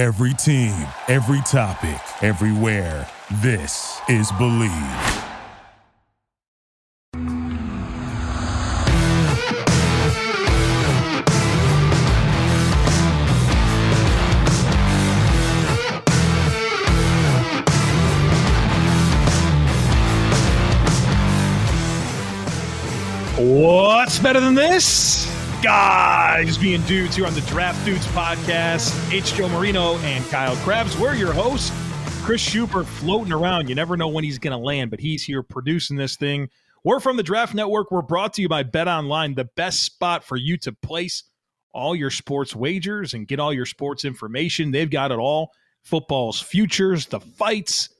Every team, every topic, everywhere. This is Bleav. What's better than this? Guys being dudes here on the Draft Dudes podcast. It's Joe Marino and Kyle Crabbs. We're your hosts. Chris Schubert floating around. You never know when he's going to land, but he's here producing this thing. We're from the Draft Network. We're brought to you by Bet Online, the best spot for you to place all your sports wagers and get all your sports information. They've got it all football's futures, the fights,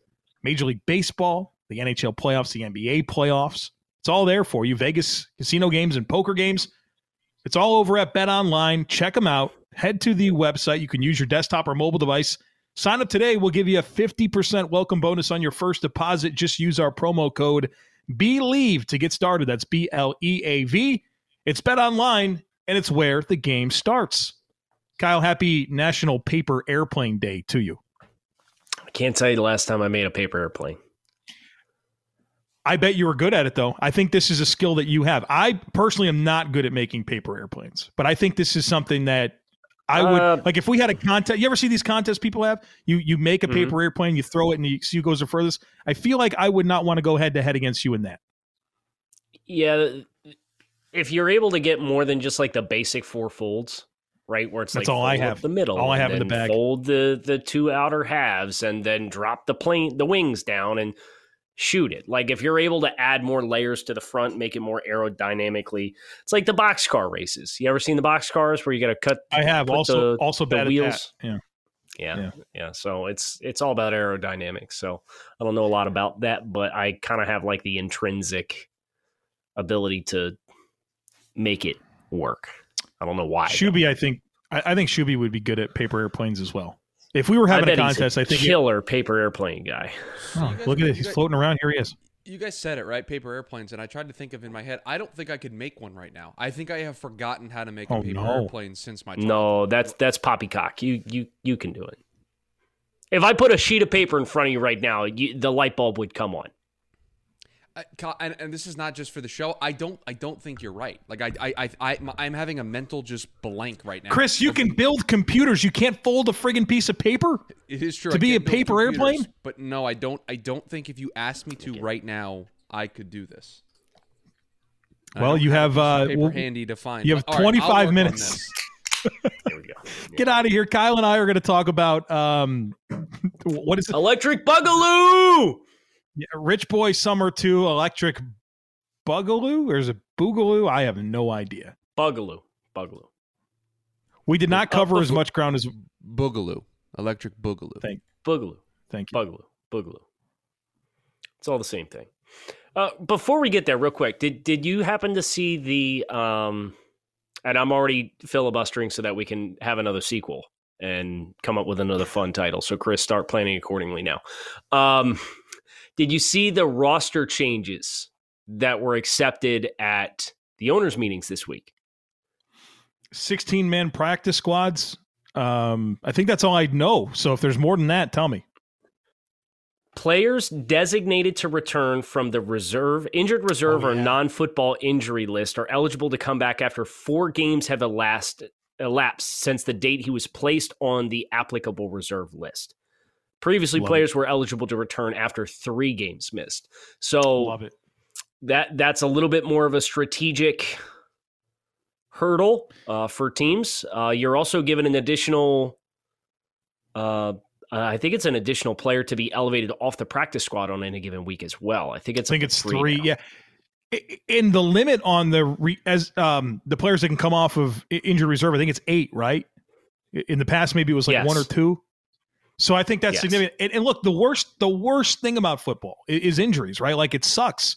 Major League Baseball, the NHL playoffs, the NBA playoffs. It's all there for you. Vegas casino games and poker games. It's all over at Bet Online. Check them out. Head to the website. You can use your desktop or mobile device. Sign up today. We'll give you a 50% welcome bonus on your first deposit. Just use our promo code BELIEVE to get started. That's B L E A V. It's Bet Online, and it's where the game starts. Kyle, happy National Paper Airplane Day to you. I can't tell you the last time I made a paper airplane. I bet you were good at it though. I think this is a skill that you have. I personally am not good at making paper airplanes, but I think this is something that I would Uh, like if we had a contest. You ever see these contests people have? You you make a Mhm. paper airplane, you throw it, and you see who goes the furthest. I feel like I would not want to go head to head against you in that. Yeah, if you're able to get more than just like the basic four folds, right, where it's That's like all I have. the middle, All I have in the bag. Fold the the two outer halves, and then drop the plane the wings down and shoot it. Like if you're able to add more layers to the front, make it more aerodynamically. It's like the boxcar races. You ever seen the boxcars where you got to cut? I have also the- also the bad wheels. at that. Yeah. Yeah, Yeah. yeah, So it's it's all about aerodynamics. So I don't know a lot about that, but I kind of have like the intrinsic ability to make it work. I don't know why. Shuby, I think I, I think Shuby would be good at paper airplanes as well. If we were having a contest, I think. killer paper airplane guy. Oh, You guys- look at you this. He's guys- floating around. Here he is. You guys said it right, paper airplanes, and I tried to think of in my head. I don't think I could make one right now. I think I have forgotten how to make Oh, a paper no. airplane since my childhood. No, that's that's poppycock. You you you can do it. If I put a sheet of paper in front of you right now, you, the light bulb would come on. I, Kyle, and, and this is not just for the show. I don't. I don't think you're right. Like I, I, I, I I'm having a mental just blank right now. Chris, you can build computers. You can't fold a friggin' piece of paper. It is true to I be a paper airplane? but no, I don't. I don't think if you asked me to right now, I could do this. Well, you a have, uh, paper well, handy to find. you have All right, 25 work on minutes. There we go. Get out of here. Kyle and I are going to talk about um, what is it? Electric Bugaloo. Yeah, Rich Boi Summer 2 Electric Bugaloo? Or is it Boogaloo? I have no idea. Bugaloo. Bugaloo. We did not Uh, cover as much ground as. Boogaloo, electric boogaloo. Thank- Boogaloo. Thank you. Bugaloo. Boogaloo. It's all the same thing. Uh, before we get there, real quick, did did you happen to see the? Um, and I'm already filibustering so that we can have another sequel and come up with another fun title. So, Chris, start planning accordingly now. Um, did you see the roster changes that were accepted at the owners' meetings this week? 16 man practice squads. Um, I think that's all I know. So if there's more than that, tell me. Players designated to return from the reserve, injured reserve, Oh, or non-football injury list are eligible to come back after four games have elapsed, elapsed since the date he was placed on the applicable reserve list. Previously, Love players were eligible to return after three games missed. So it. that that's a little bit more of a strategic hurdle uh, for teams. Uh, you're also given an additional, uh, I think it's an additional player to be elevated off the practice squad on any given week as well. I think I it's think it's three. now. Yeah. I- In the limit on the re, as um the players that can come off of injured reserve, I think it's eight, right? In the past, maybe it was like Yes. one or two. So I think that's Yes. significant. And, and look, the worst the worst thing about football i- is injuries, right? Like it sucks.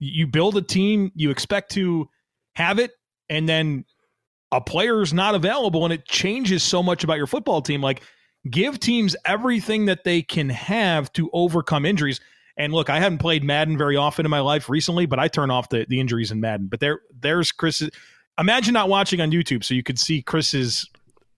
You build a team, you expect to have it, and then a player's not available, and it changes so much about your football team. Like give teams everything that they can have to overcome injuries. And look, I haven't played Madden very often in my life recently, but I turn off the, the injuries in Madden. But there, there's Chris. Imagine not watching on YouTube so you could see Chris's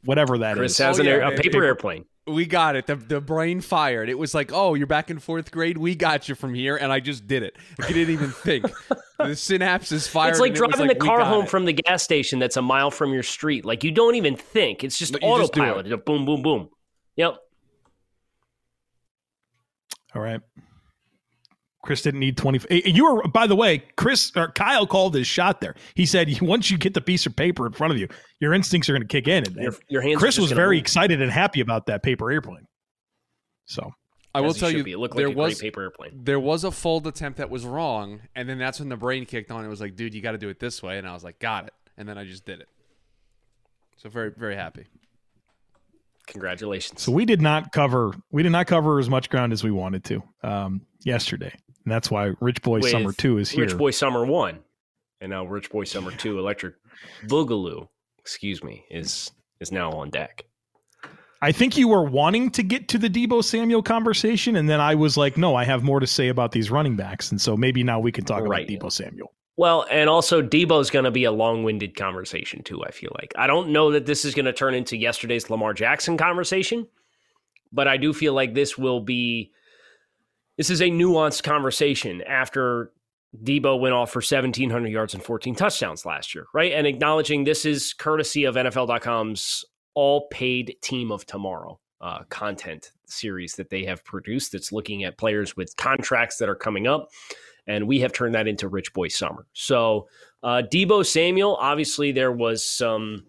whatever that is. Chris has Oh, an air, a paper- paper airplane. We got it. The, the brain fired. It was like, oh, you're back in fourth grade. We got you from here, and I just did it. You didn't even think. the synapses fired. It's like and it driving like, the car home it. from the gas station that's a mile from your street. Like you don't even think. It's just No, you just do autopilot. It's boom, boom, boom. Yep. All right. Chris didn't need 20. eh, You were, by the way, Chris or Kyle called his shot there. He said, once you get the piece of paper in front of you, your instincts are going to kick in. And, Your, your hands. Chris was very move. excited and happy about that paper airplane. So, I will tell you, be. it looked there like a was paper airplane. there was a fold attempt that was wrong, and then that's when the brain kicked on. It was like, dude, you got to do it this way, and I was like, got it, and then I just did it. So very very happy. Congratulations. so we did not cover we did not cover as much ground as we wanted to um, yesterday, and that's why Rich Boi With Summer Two is here. Rich Boi Summer One, and now Rich Boi Summer Two, Electric Boogaloo, excuse me, is is now on deck. I think you were wanting to get to the Deebo Samuel conversation, and then I was like, no, I have more to say about these running backs, and so maybe now we can talk Right. about Deebo Samuel. Well, and also Deebo's going to be a long-winded conversation too. I feel like I don't know that this is going to turn into yesterday's Lamar Jackson conversation, but I do feel like this will be. This is a nuanced conversation after Deebo went off for 1,700 yards and 14 touchdowns last year, right? And acknowledging this is courtesy of NFL.com's all paid team of tomorrow uh, content series that they have produced that's looking at players with contracts that are coming up. And we have turned that into Rich Boi Summer. So, uh, Deebo Samuel, obviously, there was some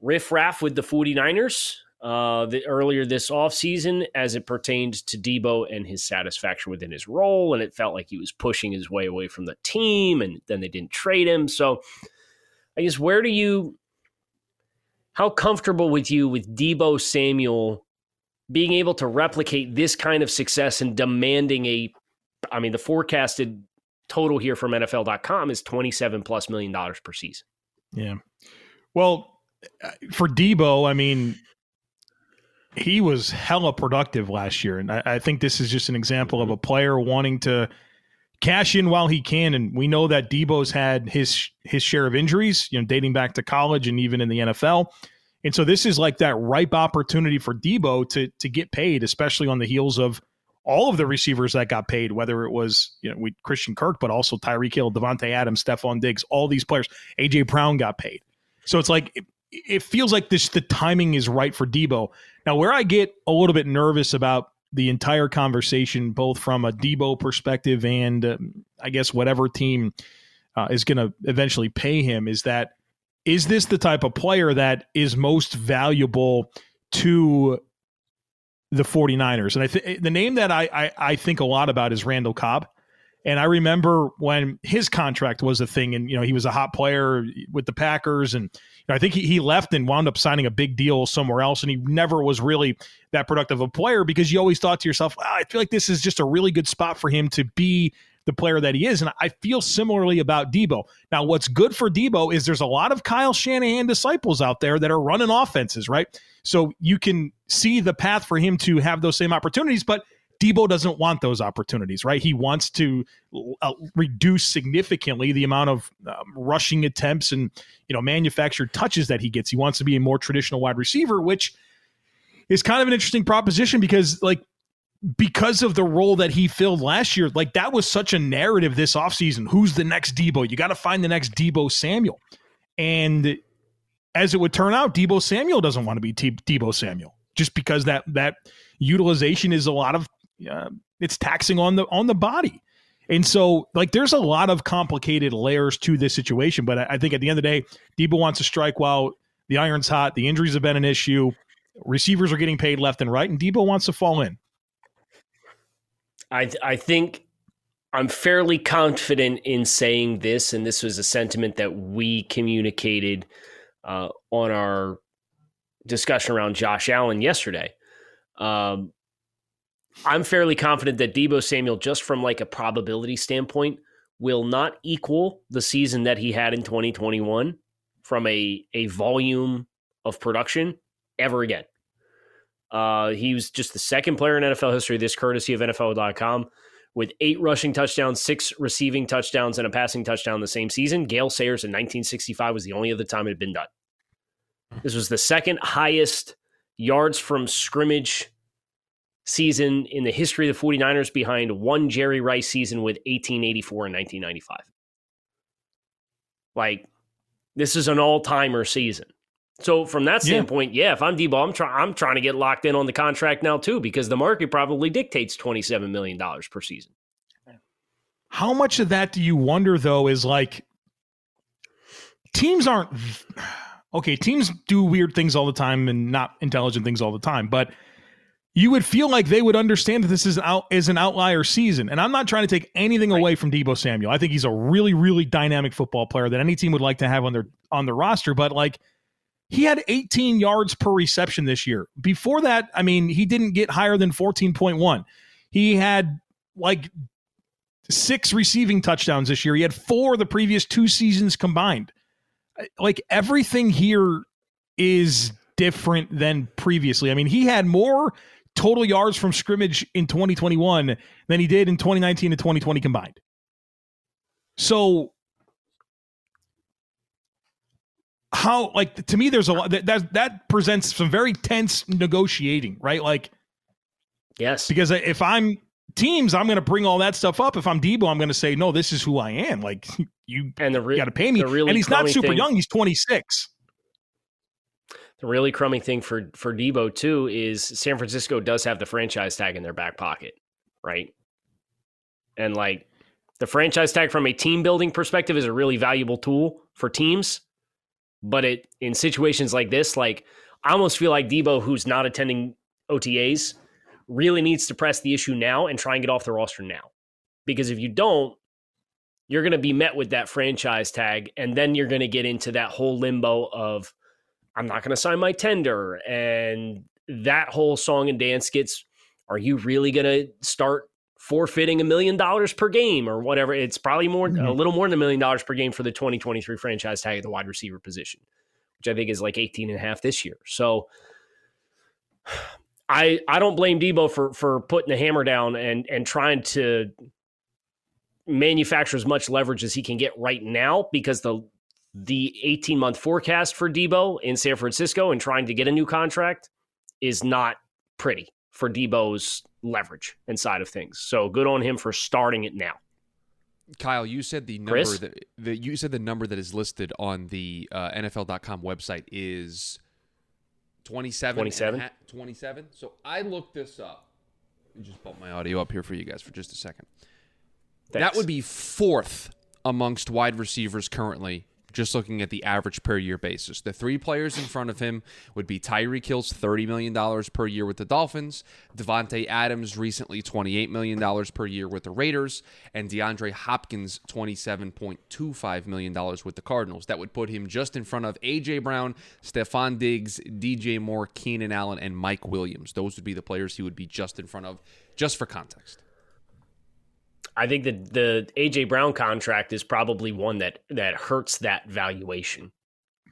riffraff with the 49ers uh, the, earlier this offseason as it pertained to Deebo and his satisfaction within his role. And it felt like he was pushing his way away from the team, and then they didn't trade him. So, I guess, where do you, how comfortable with you with Deebo Samuel being able to replicate this kind of success and demanding a, I mean, the forecasted total here from NFL.com is 27 plus million dollars per season. Yeah. Well, uh, for Deebo, I mean, he was hella productive last year. And I, I think this is just an example of a player wanting to cash in while he can. And we know that Deebo's had his his share of injuries, you know, dating back to college and even in the NFL. And so this is like that ripe opportunity for Deebo to to get paid, especially on the heels of all of the receivers that got paid, whether it was you know we Christian Kirk, but also Tyreek Hill, Davante Adams, Stefon Diggs, all these players. AJ Brown got paid. So it's like it, it feels like this the timing is right for Deebo. Now, where I get a little bit nervous about the entire conversation, both from a Deebo perspective and um, I guess whatever team uh, is going to eventually pay him, is that is this the type of player that is most valuable to the 49ers? And I think the name that I, I I think a lot about is Randall Cobb. And I remember when his contract was a thing, and you know he was a hot player with the Packers, and you know, I think he, he left and wound up signing a big deal somewhere else, and he never was really that productive a player because you always thought to yourself, "Wow, I feel like this is just a really good spot for him to be the player that he is. And I feel similarly about Deebo. Now, what's good for Deebo is there's a lot of Kyle Shanahan disciples out there that are running offenses, right? So you can see the path for him to have those same opportunities, but Deebo doesn't want those opportunities, right? He wants to uh, reduce significantly the amount of um, rushing attempts and you know manufactured touches that he gets. He wants to be a more traditional wide receiver, which is kind of an interesting proposition because like because of the role that he filled last year, like that was such a narrative this offseason. Who's the next Deebo? You got to find the next Deebo Samuel. And as it would turn out, Deebo Samuel doesn't want to be T- Deebo Samuel just because that that utilization is a lot of uh, it's taxing on the on the body. And so, like, there's a lot of complicated layers to this situation. But I, I think at the end of the day, Deebo wants to strike while the iron's hot. The injuries have been an issue. Receivers are getting paid left and right, and Deebo wants to fall in. I I think I'm fairly confident in saying this, and this was a sentiment that we communicated uh, on our discussion around Josh Allen yesterday. Um, I'm fairly confident that Deebo Samuel, just from like a probability standpoint, will not equal the season that he had in 2021 from a a volume of production ever again. Uh, he was just the second player in NFL history, this courtesy of NFL.com, with eight rushing touchdowns, six receiving touchdowns, and a passing touchdown the same season. Gale Sayers in 1965 was the only other time it had been done. This was the second highest yards from scrimmage season in the history of the 49ers behind one Jerry Rice season with 1884 and 1995. Like, this is an all timer season. So from that standpoint, yeah, yeah if I'm Deebo, I'm trying I'm trying to get locked in on the contract now too because the market probably dictates twenty seven million dollars per season. How much of that do you wonder though is like teams aren't okay, teams do weird things all the time and not intelligent things all the time, but you would feel like they would understand that this is out is an outlier season. And I'm not trying to take anything right. away from Deebo Samuel. I think he's a really, really dynamic football player that any team would like to have on their on their roster. But like he had 18 yards per reception this year. Before that, I mean, he didn't get higher than 14.1. He had like six receiving touchdowns this year. He had four the previous two seasons combined. Like everything here is different than previously. I mean, he had more total yards from scrimmage in 2021 than he did in 2019 and 2020 combined. So how like to me there's a lot that that, that presents some very tense negotiating right? Like yes. because if i'm teams i'm going to bring all that stuff up. If i'm deebo i'm going to say no this is who i am. Like you and the re- got to pay me. really and he's not super thing, young he's 26 the really crummy thing for for deebo too is san francisco does have the franchise tag in their back pocket right? And like the franchise tag from a team building perspective is a really valuable tool for teams but it in situations like this, like I almost feel like Deebo, who's not attending OTAs, really needs to press the issue now and try and get off the roster now. Because if you don't, you're going to be met with that franchise tag, and then you're going to get into that whole limbo of I'm not going to sign my tender, and that whole song and dance gets. Are you really going to start forfeiting a million dollars per game or whatever. It's probably more mm-hmm. a little more than a million dollars per game for the 2023 franchise tag at the wide receiver position, which I think is like 18 and a half this year. So I I don't blame Deebo for for putting the hammer down and and trying to manufacture as much leverage as he can get right now because the the 18 month forecast for Deebo in San Francisco and trying to get a new contract is not pretty for Deebo's leverage inside of things. So good on him for starting it now. Kyle, you said the number Chris? that, that you said the number that is listed on the uh, NFL.com website is 27. 27? 27. So I looked this up. Let me just bump my audio up here for you guys for just a second. Thanks. That would be fourth amongst wide receivers currently just looking at the average per year basis. The three players in front of him would be Tyreek Hill's $30 million per year with the Dolphins, Davante Adams recently $28 million per year with the Raiders, and DeAndre Hopkins $27.25 million with the Cardinals. That would put him just in front of A.J. Brown, Stefon Diggs, DJ Moore, Keenan Allen, and Mike Williams. Those would be the players he would be just in front of, just for context. I think that the AJ Brown contract is probably one that that hurts that valuation.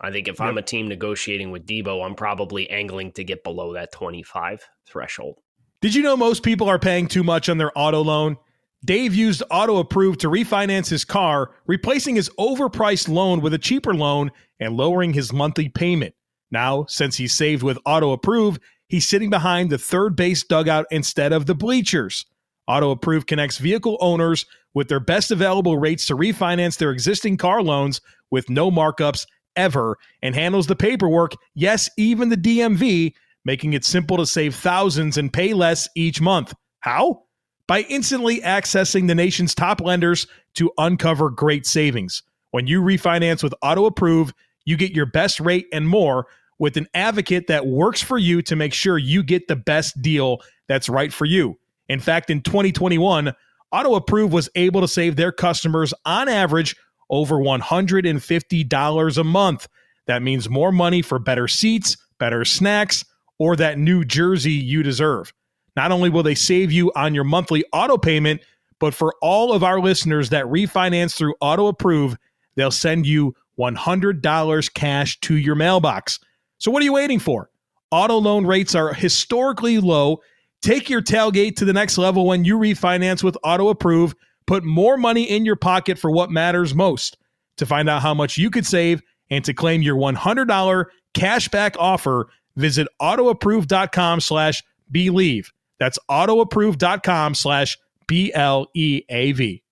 I think if yep. I'm a team negotiating with Deebo, I'm probably angling to get below that 25 threshold. Did you know most people are paying too much on their auto loan? Dave used Auto Approve to refinance his car, replacing his overpriced loan with a cheaper loan and lowering his monthly payment. Now, since he's saved with Auto Approve, he's sitting behind the third base dugout instead of the bleachers. Auto Approve connects vehicle owners with their best available rates to refinance their existing car loans with no markups ever and handles the paperwork, yes, even the DMV, making it simple to save thousands and pay less each month. How? By instantly accessing the nation's top lenders to uncover great savings. When you refinance with Auto Approve, you get your best rate and more with an advocate that works for you to make sure you get the best deal that's right for you. In fact, in 2021, Auto Approve was able to save their customers on average over $150 a month. That means more money for better seats, better snacks, or that new jersey you deserve. Not only will they save you on your monthly auto payment, but for all of our listeners that refinance through Auto Approve, they'll send you $100 cash to your mailbox. So what are you waiting for? Auto loan rates are historically low Take your tailgate to the next level when you refinance with Auto Approve. Put more money in your pocket for what matters most. To find out how much you could save and to claim your $100 cashback offer, visit autoapprove.com slash believe. That's autoapprove.com slash B L E A V.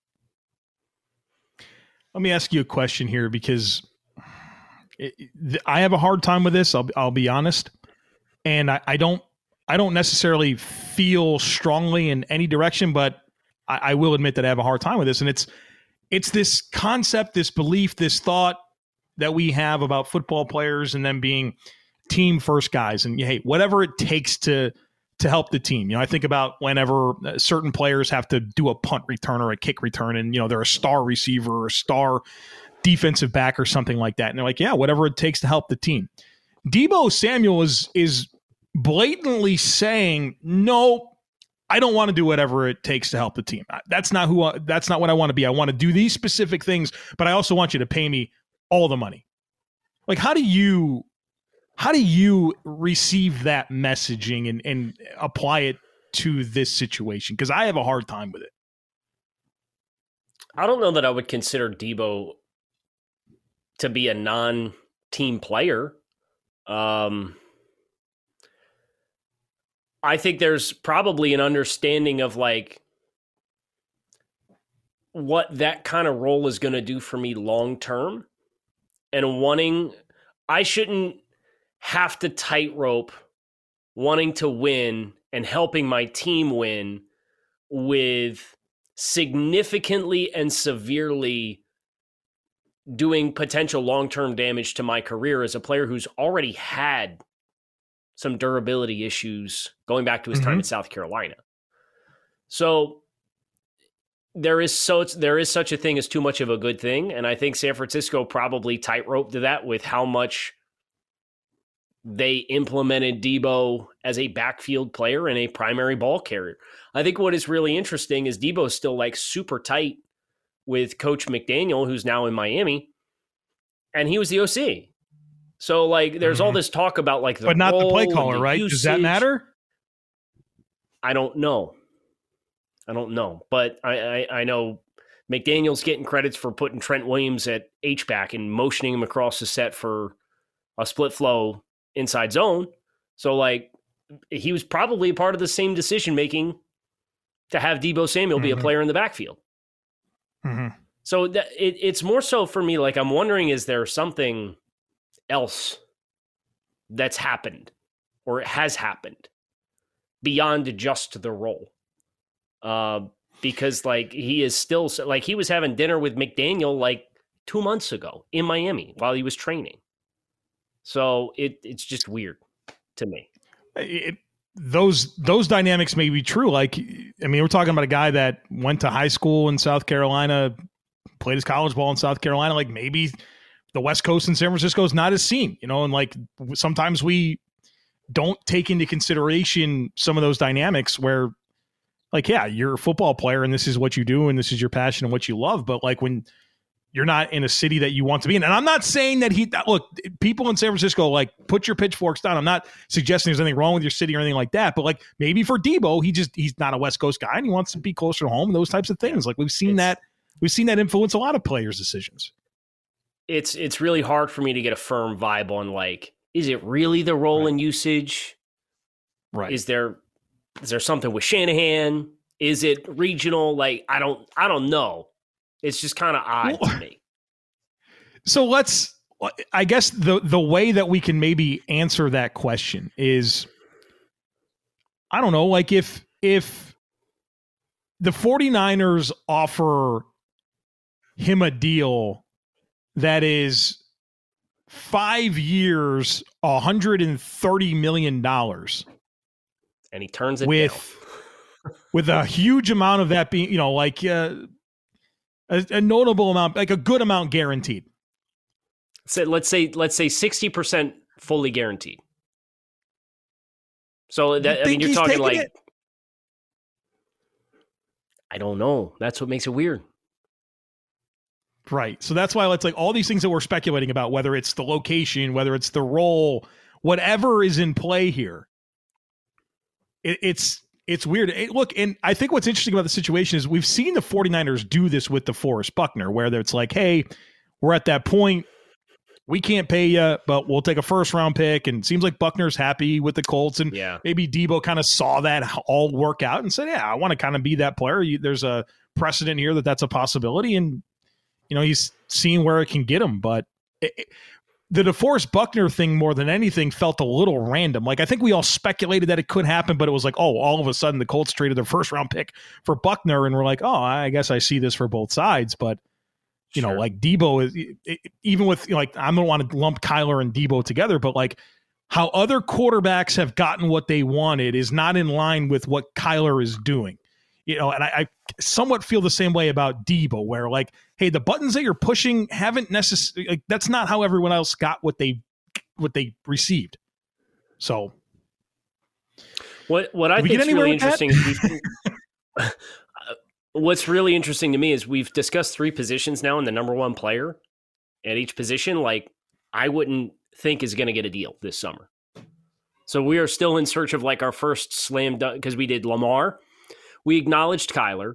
Let me ask you a question here because I have a hard time with this. I'll, I'll be honest. And I, I don't I don't necessarily feel strongly in any direction, but I, I will admit that I have a hard time with this. And it's it's this concept, this belief, this thought that we have about football players and them being team first guys and hey, whatever it takes to to help the team. You know, I think about whenever uh, certain players have to do a punt return or a kick return, and you know they're a star receiver or a star defensive back or something like that, and they're like, yeah, whatever it takes to help the team. Deebo Samuel is is blatantly saying, no, I don't want to do whatever it takes to help the team. That's not who. I, that's not what I want to be. I want to do these specific things, but I also want you to pay me all the money. Like, how do you how do you receive that messaging and, and apply it to this situation? Because I have a hard time with it. I don't know that I would consider Deebo to be a non team player. Um, I think there's probably an understanding of like what that kind of role is going to do for me long term and wanting I shouldn't have to tightrope wanting to win and helping my team win with significantly and severely doing potential long-term damage to my career as a player who's already had some durability issues going back to his mm-hmm. time in South Carolina. So there is so there is such a thing as too much of a good thing, and I think San Francisco probably tightrope to that with how much they implemented Deebo as a backfield player and a primary ball carrier. I think what is really interesting is Deebo's still like super tight with Coach McDaniel, who's now in Miami, and he was the OC. So like, there's all mm-hmm. this talk about like the but not the play caller, right? Usage. Does that matter? I don't know. I don't know, but I, I, I know McDaniel's getting credits for putting Trent Williams at H back and motioning him across the set for a split flow inside zone. So like he was probably a part of the same decision making to have Deebo Samuel mm-hmm. be a mm-hmm. player in the backfield. Mm-hmm. So that, it, it's more so for me. Like I'm wondering, is there something else that's happened or it has happened beyond just the role? Uh, because like he is still like he was having dinner with McDaniel like two months ago in Miami while he was training. So it it's just weird to me. It, those those dynamics may be true. Like, I mean, we're talking about a guy that went to high school in South Carolina, played his college ball in South Carolina. Like, maybe the West Coast in San Francisco is not as seen, you know. And like, sometimes we don't take into consideration some of those dynamics where, like, yeah, you're a football player and this is what you do and this is your passion and what you love. But like when you're not in a city that you want to be in. And I'm not saying that he look, people in San Francisco like put your pitchforks down. I'm not suggesting there's anything wrong with your city or anything like that. But like maybe for Deebo, he just he's not a West Coast guy and he wants to be closer to home. Those types of things. Like we've seen it's, that we've seen that influence a lot of players' decisions. It's it's really hard for me to get a firm vibe on like is it really the role right. and usage? Right. Is there is there something with Shanahan? Is it regional? Like I don't I don't know. It's just kind of odd well, to me. So let's I guess the the way that we can maybe answer that question is I don't know, like if if the 49ers offer him a deal that is 5 years, 130 million dollars and he turns it with with a huge amount of that being, you know, like uh, a, a notable amount, like a good amount guaranteed. So let's say let's say sixty percent fully guaranteed. So that, I mean, you're talking like it? I don't know. That's what makes it weird. Right. So that's why it's like all these things that we're speculating about, whether it's the location, whether it's the role, whatever is in play here. It, it's it's weird. It, look, and I think what's interesting about the situation is we've seen the 49ers do this with DeForest Buckner, where it's like, hey, we're at that point. we can't pay you, but we'll take a first round pick. And seems like Buckner's happy with the Colts, and yeah. maybe Deebo kind of saw that all work out and said, "Yeah, I want to kind of be that player." You, there's a precedent here that that's a possibility, and you know he's seeing where it can get him. But it, it, the DeForest Buckner thing, more than anything, felt a little random. Like I think we all speculated that it could happen, but it was like, oh, all of a sudden the Colts traded their first round pick for Buckner, and we're like, oh, I guess I see this for both sides, but you sure. know, like Deebo is even with like I don't want to lump Kyler and Deebo together, but like how other quarterbacks have gotten what they wanted is not in line with what Kyler is doing. You know, and I, I somewhat feel the same way about Deebo, where like, hey, the buttons that you're pushing haven't necessarily like that's not how everyone else got what they what they received. So. What what I think is really interesting uh, what's really interesting to me is we've discussed three positions now and the number one player at each position like i wouldn't think is going to get a deal this summer. So we are still in search of like our first slam dunk because we did lamar we acknowledged kyler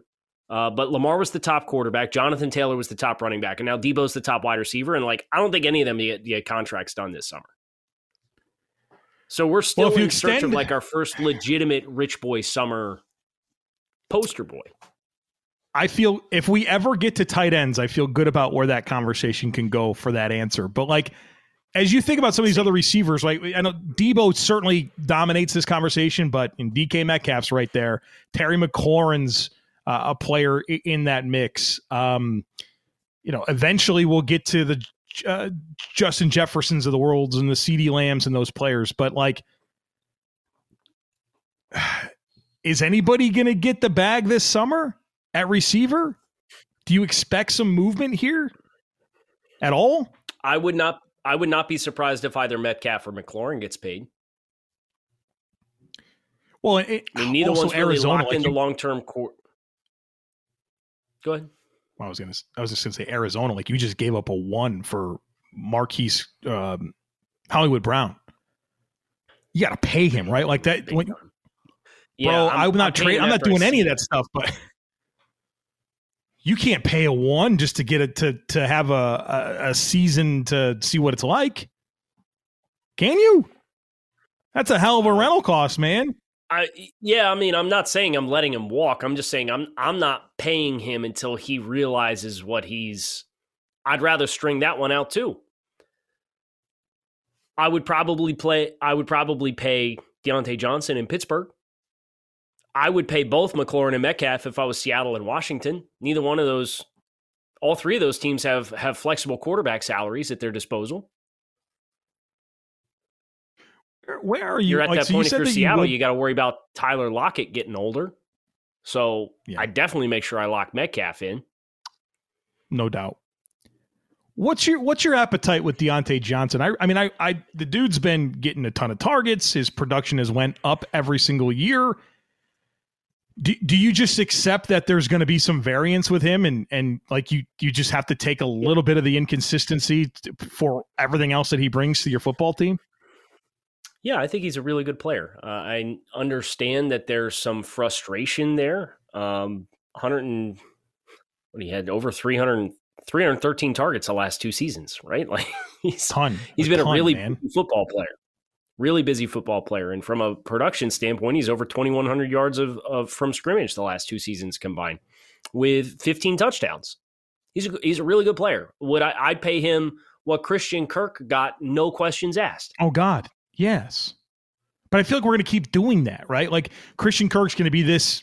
uh, but lamar was the top quarterback. Jonathan taylor was the top running back and now deebo's the top wide receiver and like i don't think any of them get, get contracts done this summer. So we're still well, in extend- search of like our first legitimate rich boy summer poster boy. I feel if we ever get to tight ends, I feel good about where that conversation can go for that answer. But like, as you think about some of these other receivers, like I know Deebo certainly dominates this conversation, but in DK Metcalf's right there, Terry McLaurin's uh, a player in that mix. Um, you know, eventually we'll get to the uh, Justin Jeffersons of the worlds and the CeeDee Lambs and those players, but like, is anybody going to get the bag this summer? at receiver? Do you expect some movement here at all? I would not. I would not be surprised if either Metcalf or McLaurin gets paid. Well, it, I mean, neither one's really Arizona, locked like into long term court. Go ahead. Well, I was gonna. I was just gonna say Arizona. Like you just gave up a one for Marquise um, Hollywood Brown. You got to pay him, right? Like that. When, yeah, bro, I'm, I'm not trading. I'm not doing any of that stuff, but you can't pay a one just to get it to to have a, a, a season to see what it's like. Can you? That's a hell of a rental cost, man. I yeah, I mean, I'm not saying I'm letting him walk. I'm just saying I'm I'm not paying him until he realizes what he's I'd rather string that one out too. I would probably play I would probably pay Diontae Johnson in Pittsburgh. I would pay both McLaurin and Metcalf if I was Seattle and Washington. Neither one of those, all three of those teams have have flexible quarterback salaries at their disposal. Where are you? You're at like, that so point if you're Seattle, you, would... you got to worry about Tyler Lockett getting older. So yeah. I definitely make sure I lock Metcalf in. No doubt. What's your what's your appetite with Diontae Johnson? I I mean I I the dude's been getting a ton of targets. His production has went up every single year do, do you just accept that there's going to be some variance with him and and like you you just have to take a little bit of the inconsistency for everything else that he brings to your football team? Yeah i think he's a really good player. Uh, i understand that there's some frustration there. Um 100 and what he had over 300 313 targets the last two seasons right? Like he's ton he's been a, ton, a really man. football player really busy football player. And from a production standpoint, he's over 2,100 yards of, of from scrimmage the last two seasons combined with 15 touchdowns. He's a, he's a really good player. Would I, I'd pay him what Christian Kirk got, no questions asked. Oh, God. Yes. But I feel like we're going to keep doing that, right? Like Christian Kirk's going to be this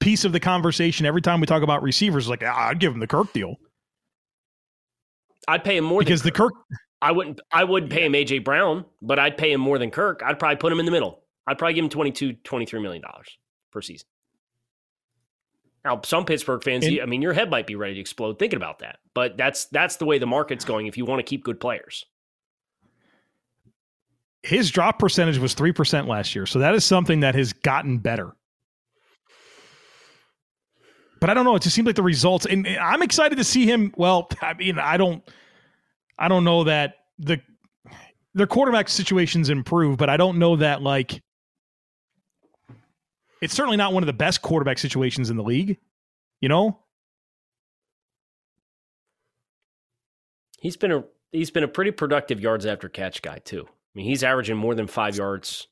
piece of the conversation every time we talk about receivers. Like, ah, I'd give him the Kirk deal. I'd pay him more because the Kirk. I wouldn't I wouldn't pay him AJ Brown, but I'd pay him more than Kirk. I'd probably put him in the middle. I'd probably give him 22 23 million dollars per season. Now, some Pittsburgh fans, and, I mean, your head might be ready to explode thinking about that, but that's that's the way the market's going. If you want to keep good players, his drop percentage was three percent last year, so that is something that has gotten better. But I don't know. It just seems like the results, and I'm excited to see him. Well, I mean, I don't. I don't know that the their quarterback situations improve, but I don't know that like it's certainly not one of the best quarterback situations in the league. You know, he's been a he's been a pretty productive yards after catch guy too. I mean, he's averaging more than five yards,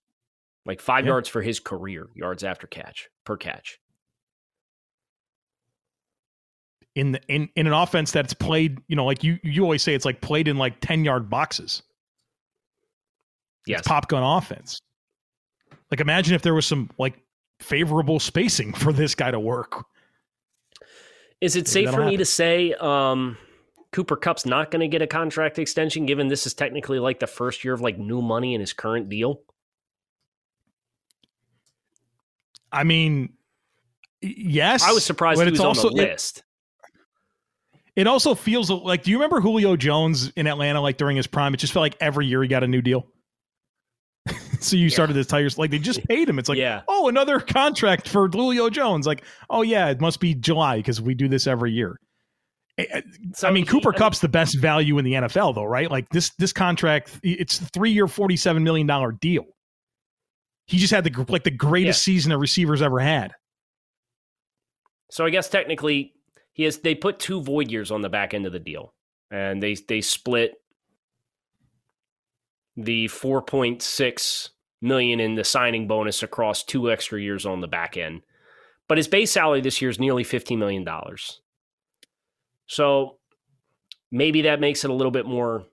like five yeah. yards for his career yards after catch per catch. In the in in an offense that's played, you know, like you you always say, it's like played in like ten yard boxes. Yes, it's pop gun offense. Like imagine if there was some like favorable spacing for this guy to work. Is it safe for me to say um, Cooper Kupp's not going to get a contract extension, given this is technically like the first year of like new money in his current deal? I mean, yes. I was surprised he was also, on the list. It, also feels like. Do you remember Julio Jones in Atlanta? Like during his prime, it just felt like every year he got a new deal. so you yeah. started this tires like they just paid him. It's like, yeah. oh, another contract for Julio Jones. Like, oh yeah, it must be July because we do this every year. Eh, eh, so I mean, he, Cooper Kupp's the best value in the NFL, though, right? Like this this contract, it's three year, forty seven million dollar deal. He just had the like the greatest yeah. season a receiver's ever had. So I guess technically, he has. They put two void years on the back end of the deal, and they they split the four point six million in the signing bonus across two extra years on the back end. But his base salary this year is nearly fifteen million dollars. So maybe that makes it a little bit more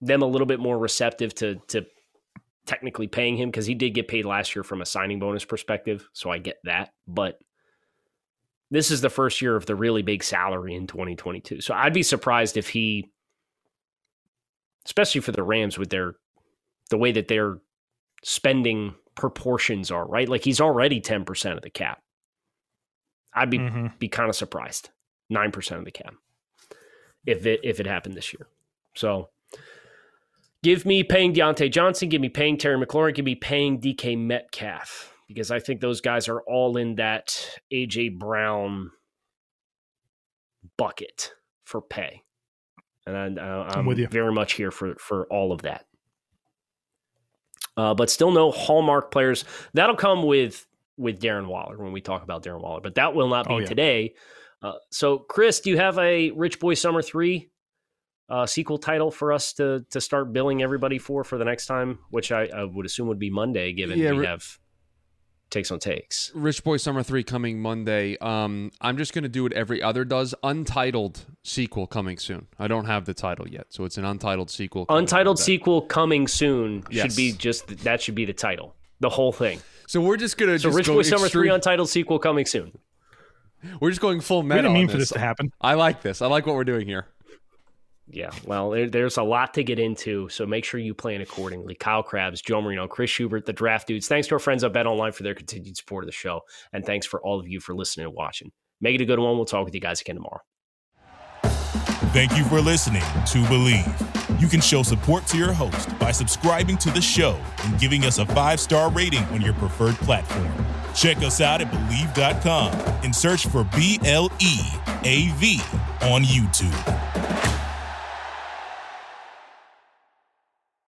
them a little bit more receptive to to technically paying him because he did get paid last year from a signing bonus perspective. So I get that. But this is the first year of the really big salary in 2022. So I'd be surprised if he, especially for the Rams with their the way that their spending proportions are, right? Like he's already 10% of the cap. I'd be mm-hmm. be kind of surprised nine percent of the cap if it if it happened this year. So give me paying Diontae Johnson, give me paying Terry McLaurin, give me paying DK Metcalf because I think those guys are all in that AJ Brown bucket for pay, and I, am I'm with you. very much here for for all of that. Uh, but still no hallmark players. That'll come with with Darren Waller when we talk about Darren Waller, but that will not be oh, yeah. today uh, so, Chris, do you have a Rich Boi Summer three uh, sequel title for us to to start billing everybody for for the next time? Which I, I would assume would be Monday, given yeah, we have takes on takes. Rich Boi Summer three coming Monday. Um, I'm just going to do what every other does. Untitled sequel coming soon. I don't have the title yet, so it's an untitled sequel. Untitled sequel coming soon yes. should be just that should be the title. The whole thing. So we're just gonna so just Rich Boi Summer three untitled sequel coming soon. We're just going full meta. We didn't mean for this. this to happen. I like this. I like what we're doing here. Yeah, well, there, there's a lot to get into, so make sure you plan accordingly. Kyle Crabbs, Joe Marino, Chris Schubert, the Draft Dudes. Thanks to our friends at Bet Online for their continued support of the show, and thanks for all of you for listening and watching. Make it a good one. We'll talk with you guys again tomorrow. Thank you for listening to Bleav. You can show support to your host by subscribing to the show and giving us a five star rating on your preferred platform. Check us out at Bleav.com and search for B L E A V on YouTube.